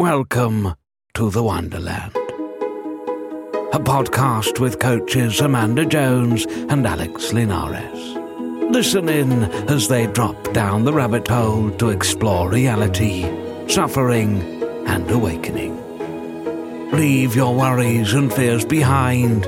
Welcome to the Wonderland, a podcast with coaches Amanda Jones and Alex Linares. Listen in as they drop down the rabbit hole to explore reality, suffering, and awakening. Leave your worries and fears behind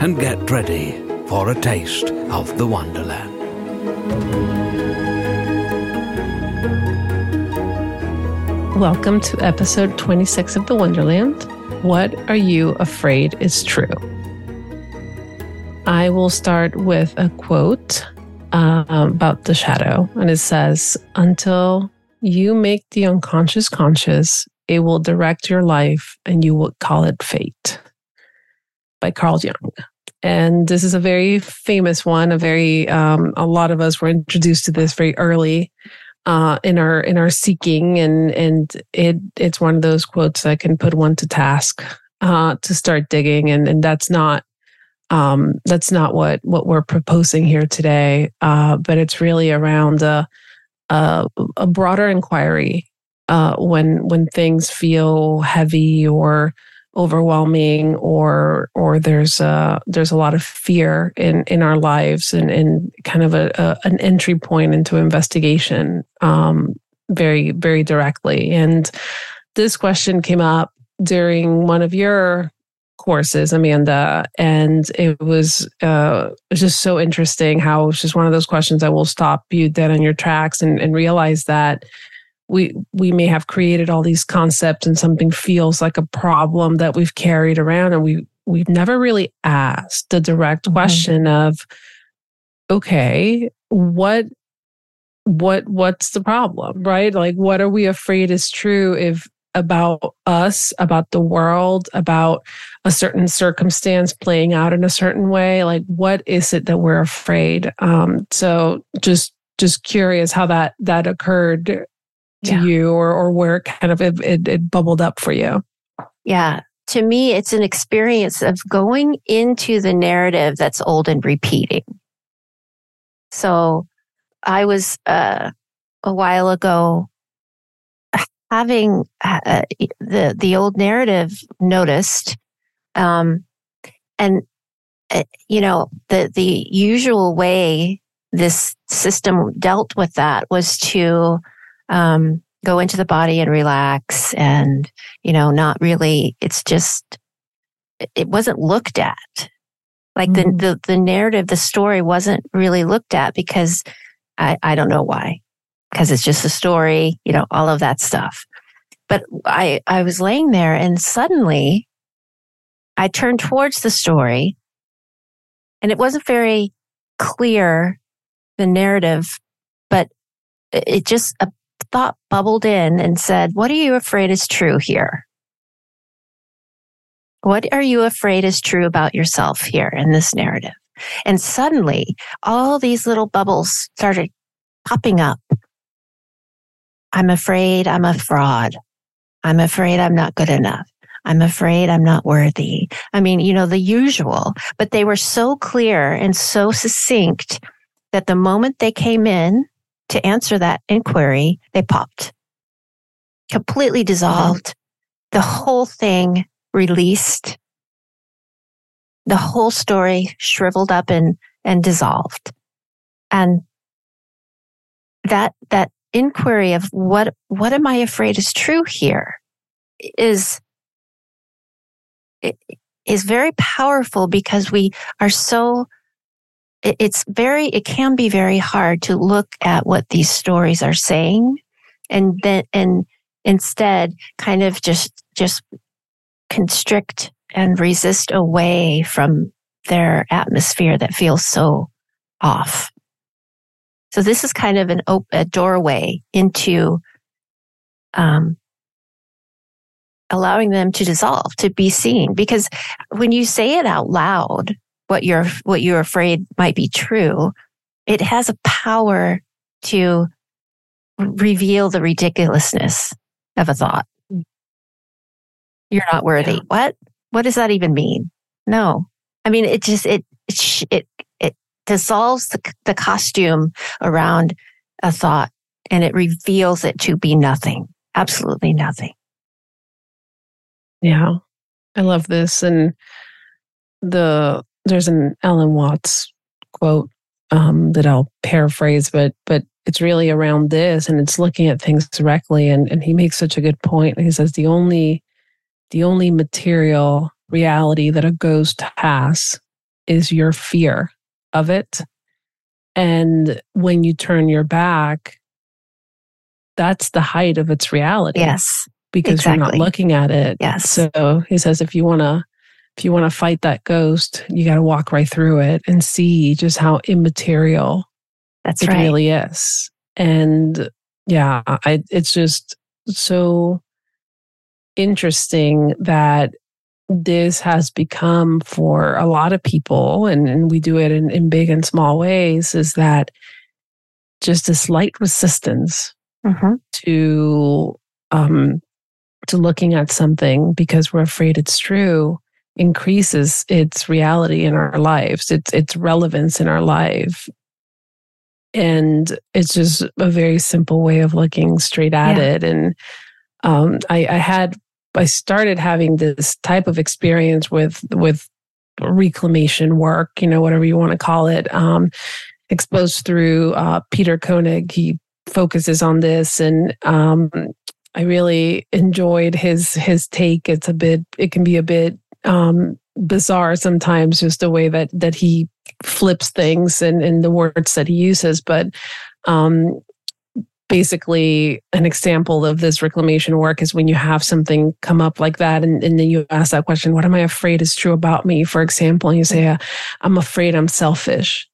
and get ready for a taste of the Wonderland. Welcome to episode 26 of The Wonderland. What are you afraid is true? I will start with a quote uh, about the shadow, and it says, Until you make the unconscious conscious, it will direct your life and you will call it fate. By Carl Jung. And this is a very famous one. A very, um, a lot of us were introduced to this very early uh, in our in our seeking, and and it it's one of those quotes that can put one to task uh, to start digging, and and that's not um, that's not what what we're proposing here today, uh, but it's really around a a, a broader inquiry uh, when when things feel heavy or overwhelming or or there's a there's a lot of fear in in our lives and and kind of a, a an entry point into investigation um very very directly. And this question came up during one of your courses amanda and it was uh just so interesting how it's just one of those questions that will stop you dead on your tracks and, and realize that we we may have created all these concepts and something feels like a problem that we've carried around and we we've never really asked the direct mm-hmm. question of okay what what what's the problem right? Like what are we afraid is true if about us about the world about a certain circumstance playing out in a certain way? Like what is it that we're afraid? Um so just just curious how that that occurred to yeah. you or, or where it kind of it, it, it bubbled up for you? Yeah. To me, it's an experience of going into the narrative that's old and repeating. So I was uh, a while ago having uh, the the old narrative noticed, um, and uh, you know the the usual way this system dealt with that was to um, go into the body and relax and, you know, not really, it's just, it wasn't looked at. Like mm-hmm. the, the, the narrative, the story wasn't really looked at because I, I don't know why. Because it's just a story, you know, all of that stuff. But I, I was laying there and suddenly I turned towards the story and it wasn't very clear, the narrative, but it just thought bubbled in and said, What are you afraid is true here? What are you afraid is true about yourself here in this narrative? And suddenly, all these little bubbles started popping up. I'm afraid I'm a fraud. I'm afraid I'm not good enough. I'm afraid I'm not worthy. I mean, you know, the usual, but they were so clear and so succinct that the moment they came in, to answer that inquiry, they popped, completely dissolved. The whole thing released. The whole story shriveled up and, and dissolved. And that, that inquiry of what, what am I afraid is true here is, is very powerful because we are so it's very, it can be very hard to look at what these stories are saying and then, and instead kind of just, just constrict and resist away from their atmosphere that feels so off. So this is kind of an op- a doorway into um, allowing them to dissolve, to be seen. Because when you say it out loud, what you're what you're afraid might be true, it has a power to reveal the ridiculousness of a thought. Mm. You're not worthy. Yeah. What? What does that even mean? No. I mean, it just it it it, it dissolves the, the costume around a thought and it reveals it to be nothing, absolutely nothing. Yeah. I love this. And the there's an Alan Watts quote um, that I'll paraphrase, but but it's really around this and it's looking at things directly. And and he makes such a good point. He says the only the only material reality that a ghost has is your fear of it. And when you turn your back, that's the height of its reality. Yes. Because exactly. you're not looking at it. Yes. So he says if you want to if you want to fight that ghost, you got to walk right through it and see just how immaterial That's it right. really is. And yeah, I, it's just so interesting that this has become for a lot of people, and, and we do it in, in big and small ways, is that just a slight resistance Mhm. to um, to looking at something because we're afraid it's true increases its reality in our lives, its its relevance in our life. And it's just a very simple way of looking straight at Yeah. it. And um, I, I had I started having this type of experience with with reclamation work, you know, whatever you want to call it, um, exposed through uh, Peter Koenig. He focuses on this, and um, I really enjoyed his his take. It's a bit, it can be a bit um, bizarre sometimes, just the way that that he flips things and and the words that he uses, but. Um, basically an example of this reclamation work is when you have something come up like that and, and then you ask that question what am i afraid is true about me for example and you say uh, i'm afraid i'm selfish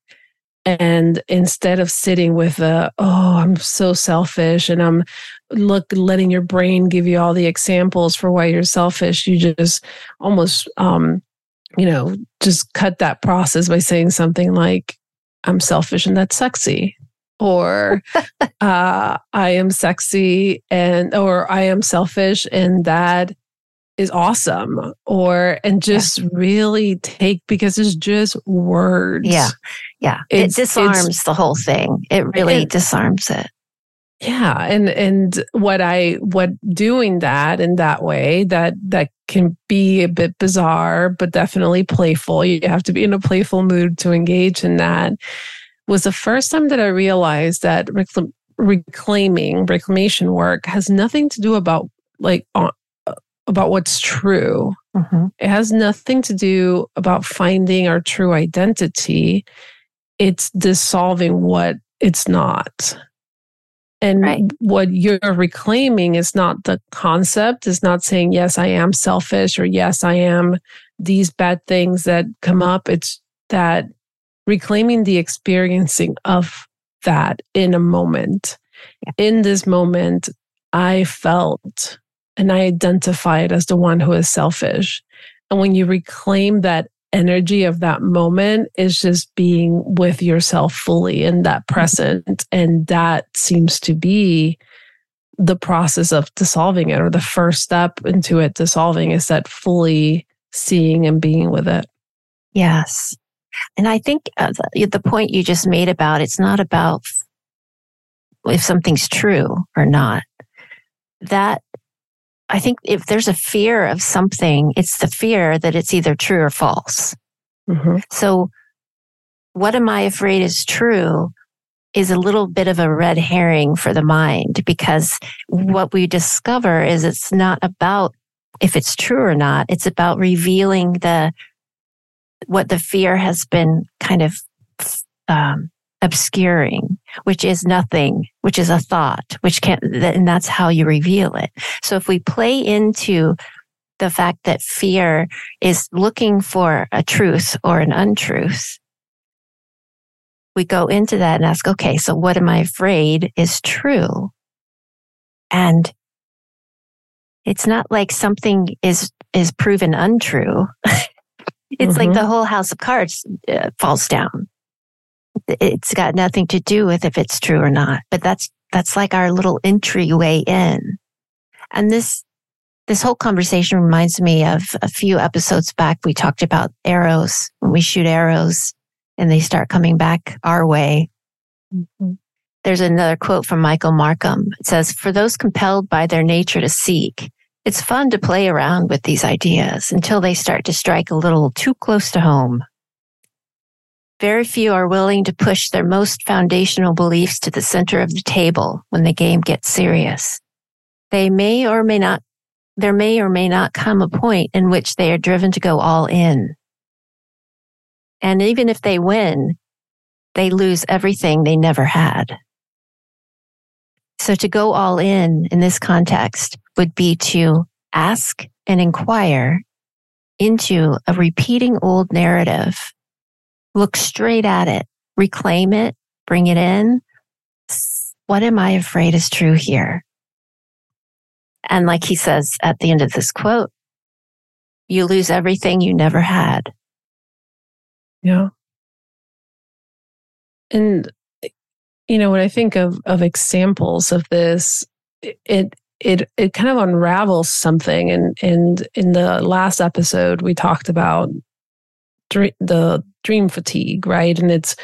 and instead of sitting with a oh i'm so selfish and i'm look letting your brain give you all the examples for why you're selfish you just almost um you know just cut that process by saying something like i'm selfish and that's sexy or uh, I am sexy and or I am selfish and that is awesome or and just yeah. really take because it's just words. Yeah. Yeah. It's, it disarms the whole thing. It really it, disarms it. Yeah. And and what I what doing that in that way that that can be a bit bizarre, but definitely playful. You have to be in a playful mood to engage in that was the first time that I realized that recl- reclaiming reclamation work has nothing to do about like uh, about what's true. Mm-hmm. It has nothing to do about finding our true identity. It's dissolving what it's not. And right. what you're reclaiming is not the concept, is not saying, yes, I am selfish or yes, I am these bad things that come up. It's that reclaiming the experiencing of that in a moment. Yeah. In this moment, I felt and I identified as the one who is selfish. And when you reclaim that energy of that moment, is just being with yourself fully in that present. And that seems to be the process of dissolving it, or the first step into it dissolving is that fully seeing and being with it. Yes. And I think uh, the, the point you just made about it's not about if something's true or not. That I think if there's a fear of something, it's the fear that it's either true or false. Mm-hmm. So, what am I afraid is true is a little bit of a red herring for the mind because what we discover is it's not about if it's true or not. It's about revealing the what the fear has been kind of um, obscuring, which is nothing, which is a thought, which can't, and that's how you reveal it. So if we play into the fact that fear is looking for a truth or an untruth, we go into that and ask, okay, so what am I afraid is true? And it's not like something is, is proven untrue. It's mm-hmm. like the whole house of cards uh, falls down. It's got nothing to do with if it's true or not, but that's, that's like our little entryway in. And this, this whole conversation reminds me of a few episodes back. We talked about arrows when we shoot arrows and they start coming back our way. Mm-hmm. There's another quote from Michael Markham. It says, for those compelled by their nature to seek, It's fun to play around with these ideas until they start to strike a little too close to home. Very few are willing to push their most foundational beliefs to the center of the table when the game gets serious. They may or may not, there may or may not come a point in which they are driven to go all in. And even if they win, they lose everything they never had. So to go all in in this context would be to ask and inquire into a repeating old narrative. Look straight at it, reclaim it, bring it in. What am I afraid is true here? And like he says at the end of this quote, you lose everything you never had. Yeah. And you know, when I think of of examples of this, it it it kind of unravels something. And and in the last episode, we talked about dream, the dream fatigue, right? And it's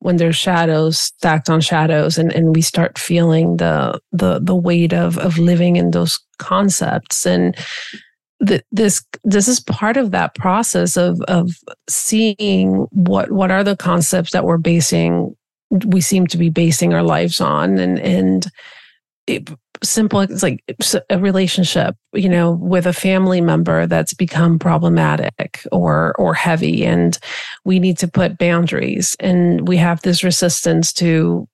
when there's shadows stacked on shadows, and and we start feeling the the the weight of of living in those concepts and this this is part of that process of of seeing what what are the concepts that we're basing we seem to be basing our lives on and and it, simple it's like a relationship you know with a family member that's become problematic or or heavy and we need to put boundaries and we have this resistance to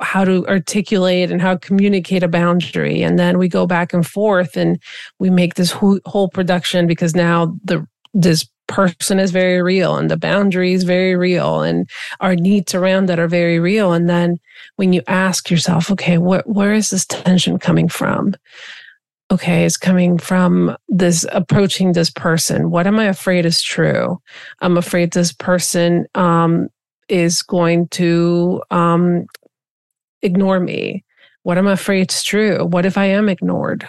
how to articulate and how to communicate a boundary and then we go back and forth and we make this whole, whole production because now the this person is very real and the boundary is very real and our needs around that are very real. And then when you ask yourself okay what where is this tension coming from? Okay it's coming from this approaching this person. What am i afraid is true? I'm afraid this person um, is going to um, ignore me. What am i afraid is true? What if i am ignored.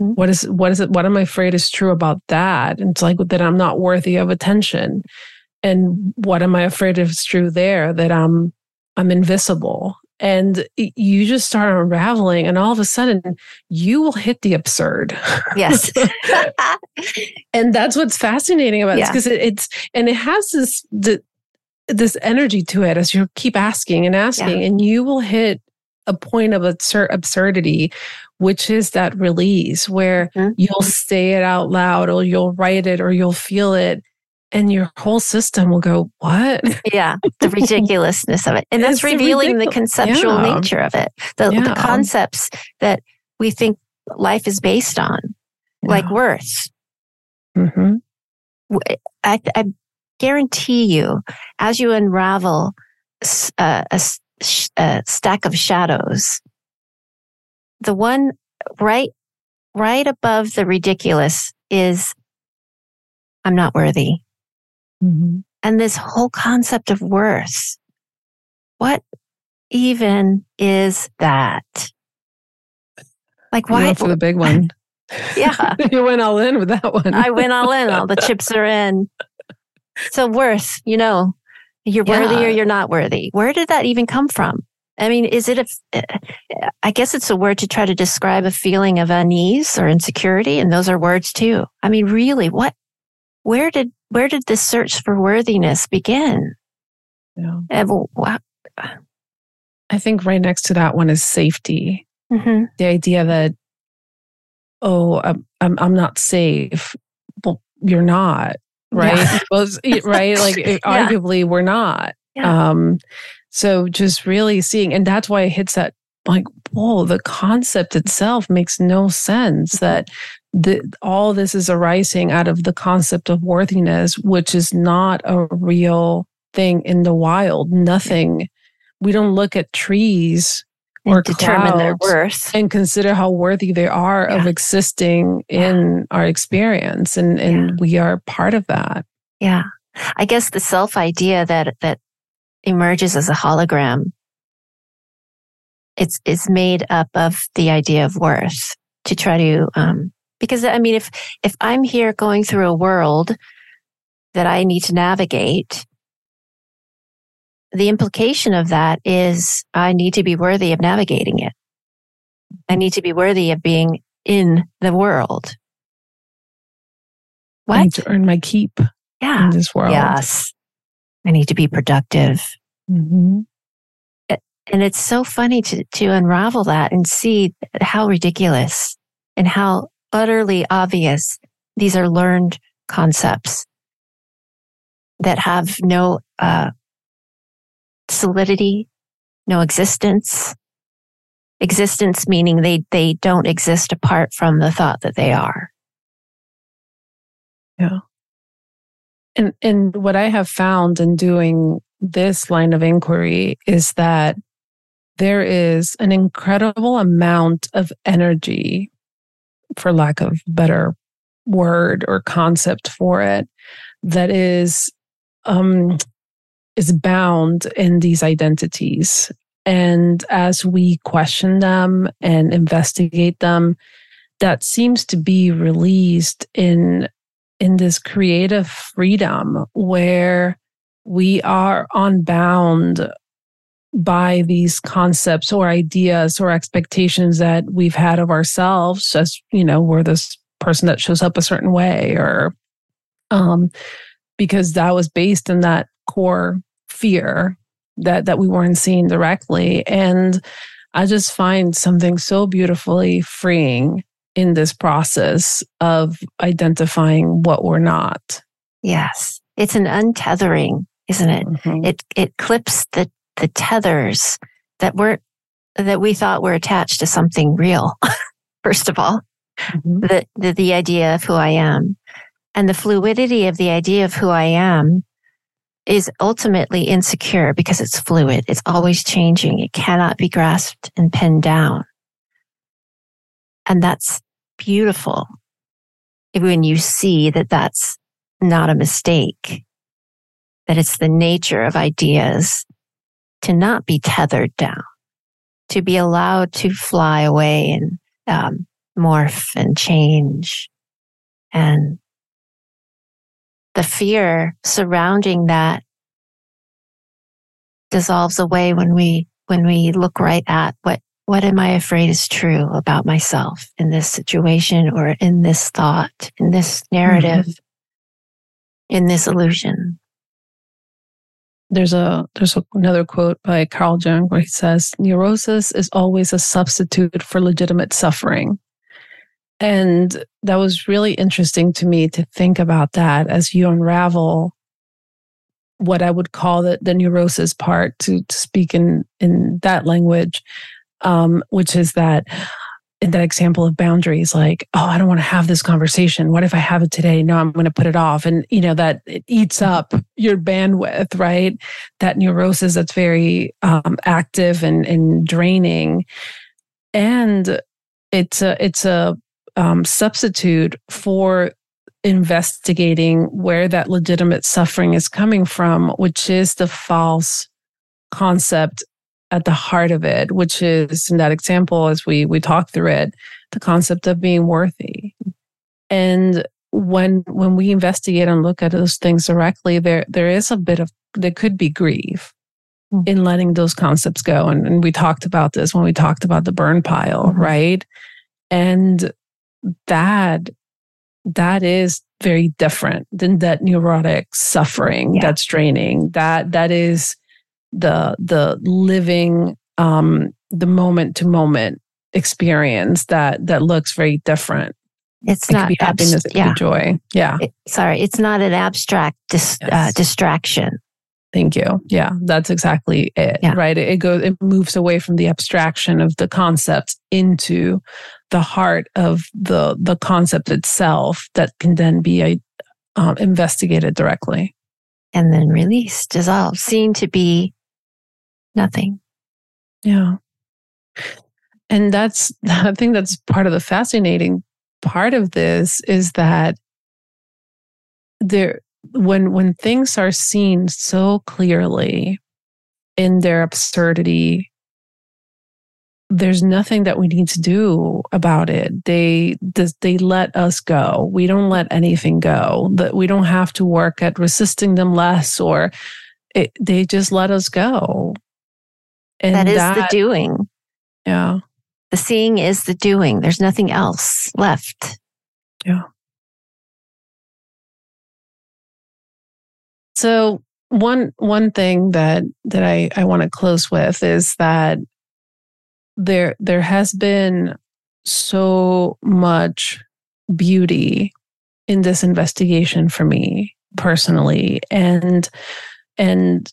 Mm-hmm. What is what is it? What am I afraid is true about that? And it's like that I'm not worthy of attention. And what am I afraid is true there? That I'm I'm invisible. And you just start unraveling, and all of a sudden, you will hit the absurd. Yes, and that's what's fascinating about yeah. it because it, it's and it has this the, this energy to it as you keep asking and asking, yeah. and you will hit a point of absur- absurdity which is that release where mm-hmm. you'll say it out loud or you'll write it or you'll feel it and your whole system will go, What? Yeah, the ridiculousness of it. And that's revealing the, the conceptual yeah. nature of it, the, yeah. the, concepts that we think life is based on, yeah. like worth. Mm-hmm. I, I, guarantee you, as you unravel uh, a, a stack of shadows, the one right right above the ridiculous is I'm not worthy. Mm-hmm. And this whole concept of worth. What even is that? Like why you for the big one? yeah. you went all in with that one. I went all in. All the chips are in. So worth, you know, you're yeah. worthy or you're not worthy. Where did that even come from? I mean, is it a, I guess it's a word to try to describe a feeling of unease or insecurity. And those are words too. I mean, really, what, where did, where did this search for worthiness begin? Yeah. what? I think right next to that one is safety. Mm-hmm. The idea that, oh, I'm, I'm, I'm not safe. Well, you're not, right? Yeah. well, right? Like, yeah. arguably, we're not. Yeah. Um, so just really seeing, and that's why it hits that like, whoa, the concept itself makes no sense mm-hmm. that the, all this is arising out of the concept of worthiness, which is not a real thing in the wild. Nothing. We don't look at trees or determine their worth and consider how worthy they are yeah. of existing in our experience and and yeah. we are part of that yeah i guess the self idea that that emerges as a hologram, it's it's made up of the idea of worth to try to um, because I mean if if I'm here going through a world that I need to navigate, the implication of that is I need to be worthy of navigating it. I need to be worthy of being in the world. I What? need to earn my keep Yeah. in this world. Yes. I need to be productive. Mhm. And it's so funny to, to unravel that and see how ridiculous and how utterly obvious these are learned concepts that have no uh, solidity, no existence. Existence meaning they, they don't exist apart from the thought that they are. Yeah. And and what I have found in doing this line of inquiry is that there is an incredible amount of energy, for lack of better word or concept for it, that is um is bound in these identities. And as we question them and investigate them, that seems to be released in in this creative freedom where we are unbound by these concepts or ideas or expectations that we've had of ourselves as you know we're this person that shows up a certain way or um because that was based in that core fear that that we weren't seeing directly and i just find something so beautifully freeing in this process of identifying what we're not. Yes. It's an untethering, isn't it? Mhm. It, it clips the, the tethers that weren't, that we thought were attached to something real. First of all, Mhm. the, the, the idea of who I am and the fluidity of the idea of who I am is ultimately insecure because it's fluid. It's always changing. It cannot be grasped and pinned down. And that's beautiful when you see that that's not a mistake, that it's the nature of ideas to not be tethered down, to be allowed to fly away and um, morph and change. And the fear surrounding that dissolves away when we when we look right at what what am I afraid is true about myself in this situation or in this thought, in this narrative, mm-hmm. in this illusion. There's a there's a, another quote by Carl Jung where he says, "Neurosis is always a substitute for legitimate suffering." And that was really interesting to me to think about that as you unravel what I would call the, the neurosis part to, to speak in, in that language, um, which is that in that example of boundaries, like, oh, I don't want to have this conversation. What if I have it today? No, I'm going to put it off. And, you know, that it eats up your bandwidth, right? That neurosis that's very um, active and, and draining. And it's a, it's a, um, substitute for investigating where that legitimate suffering is coming from, which is the false concept at the heart of it, which is in that example, as we we talk through it, the concept of being worthy. And when when we investigate and look at those things directly, there there is a bit of there could be grief Mm. in letting those concepts go. And, and we talked about this when we talked about the burn pile, Mhm. right? And that that is very different than that neurotic suffering Yeah. that's draining that that is the the living um the moment to moment experience that that looks very different It's it not could be abs- happiness it could yeah. joy yeah It- sorry, it's not an abstract dis- uh, distraction. thank you yeah that's exactly it Yeah. right it, it goes it moves away from the abstraction of the concept into the heart of the the concept itself that can then be a, um, investigated directly and then released, dissolved, seen to be nothing. Yeah. And that's, I think that's part of the fascinating part of this is that there, when, when things are seen so clearly in their absurdity, there's nothing that we need to do about it. They, they let us go. We don't let anything go that we don't have to work at resisting them less or it, they just let us go. And that is that, the doing. yeah. The seeing is the doing. There's nothing else left. Yeah. So one one thing that that I, I want to close with is that there there has been so much beauty in this investigation for me personally. And and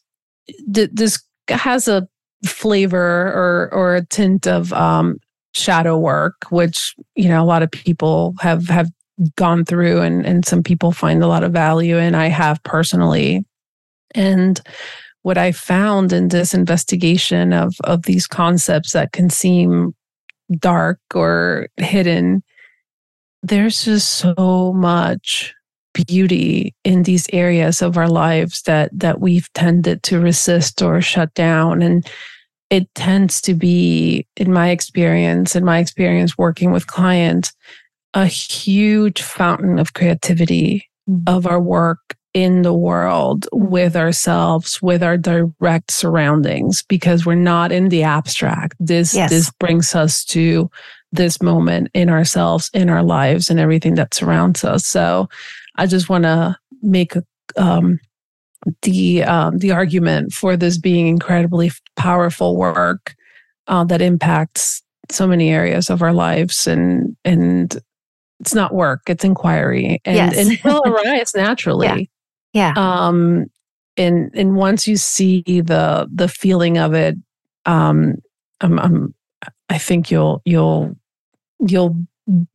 th- this has a flavor or or a tint of um shadow work which you know a lot of people have have gone through and and some people find a lot of value in. I have personally. And what I found in this investigation of of these concepts that can seem dark or hidden there's just so much beauty in these areas of our lives that that we've tended to resist or shut down and it tends to be in my experience in my experience working with clients a huge fountain of creativity mm-hmm. of our work in the world with ourselves with our direct surroundings because we're not in the abstract this yes. this brings us to this moment in ourselves in our lives and everything that surrounds us so I just want to make um, the um, the argument for this being incredibly powerful work uh, that impacts so many areas of our lives, and and it's not work; it's inquiry, and yes. and it will arise naturally. Yeah. Yeah. Um, and and once you see the the feeling of it, um, I'm, I'm I think you'll you'll you'll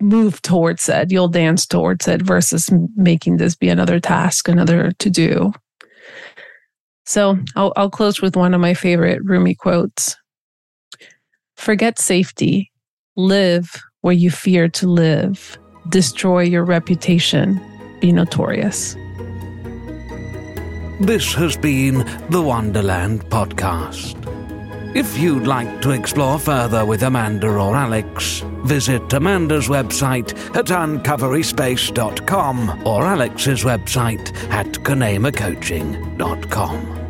move towards it, you'll dance towards it versus making this be another task, another to do. So I'll, I'll close with one of my favorite Rumi quotes Forget safety, live where you fear to live, destroy your reputation, be notorious. This has been the Wonderland Podcast. If you'd like to explore further with Amanda or Alex, visit Amanda's website at uncoveryspace.com or Alex's website at kanemacoaching.com.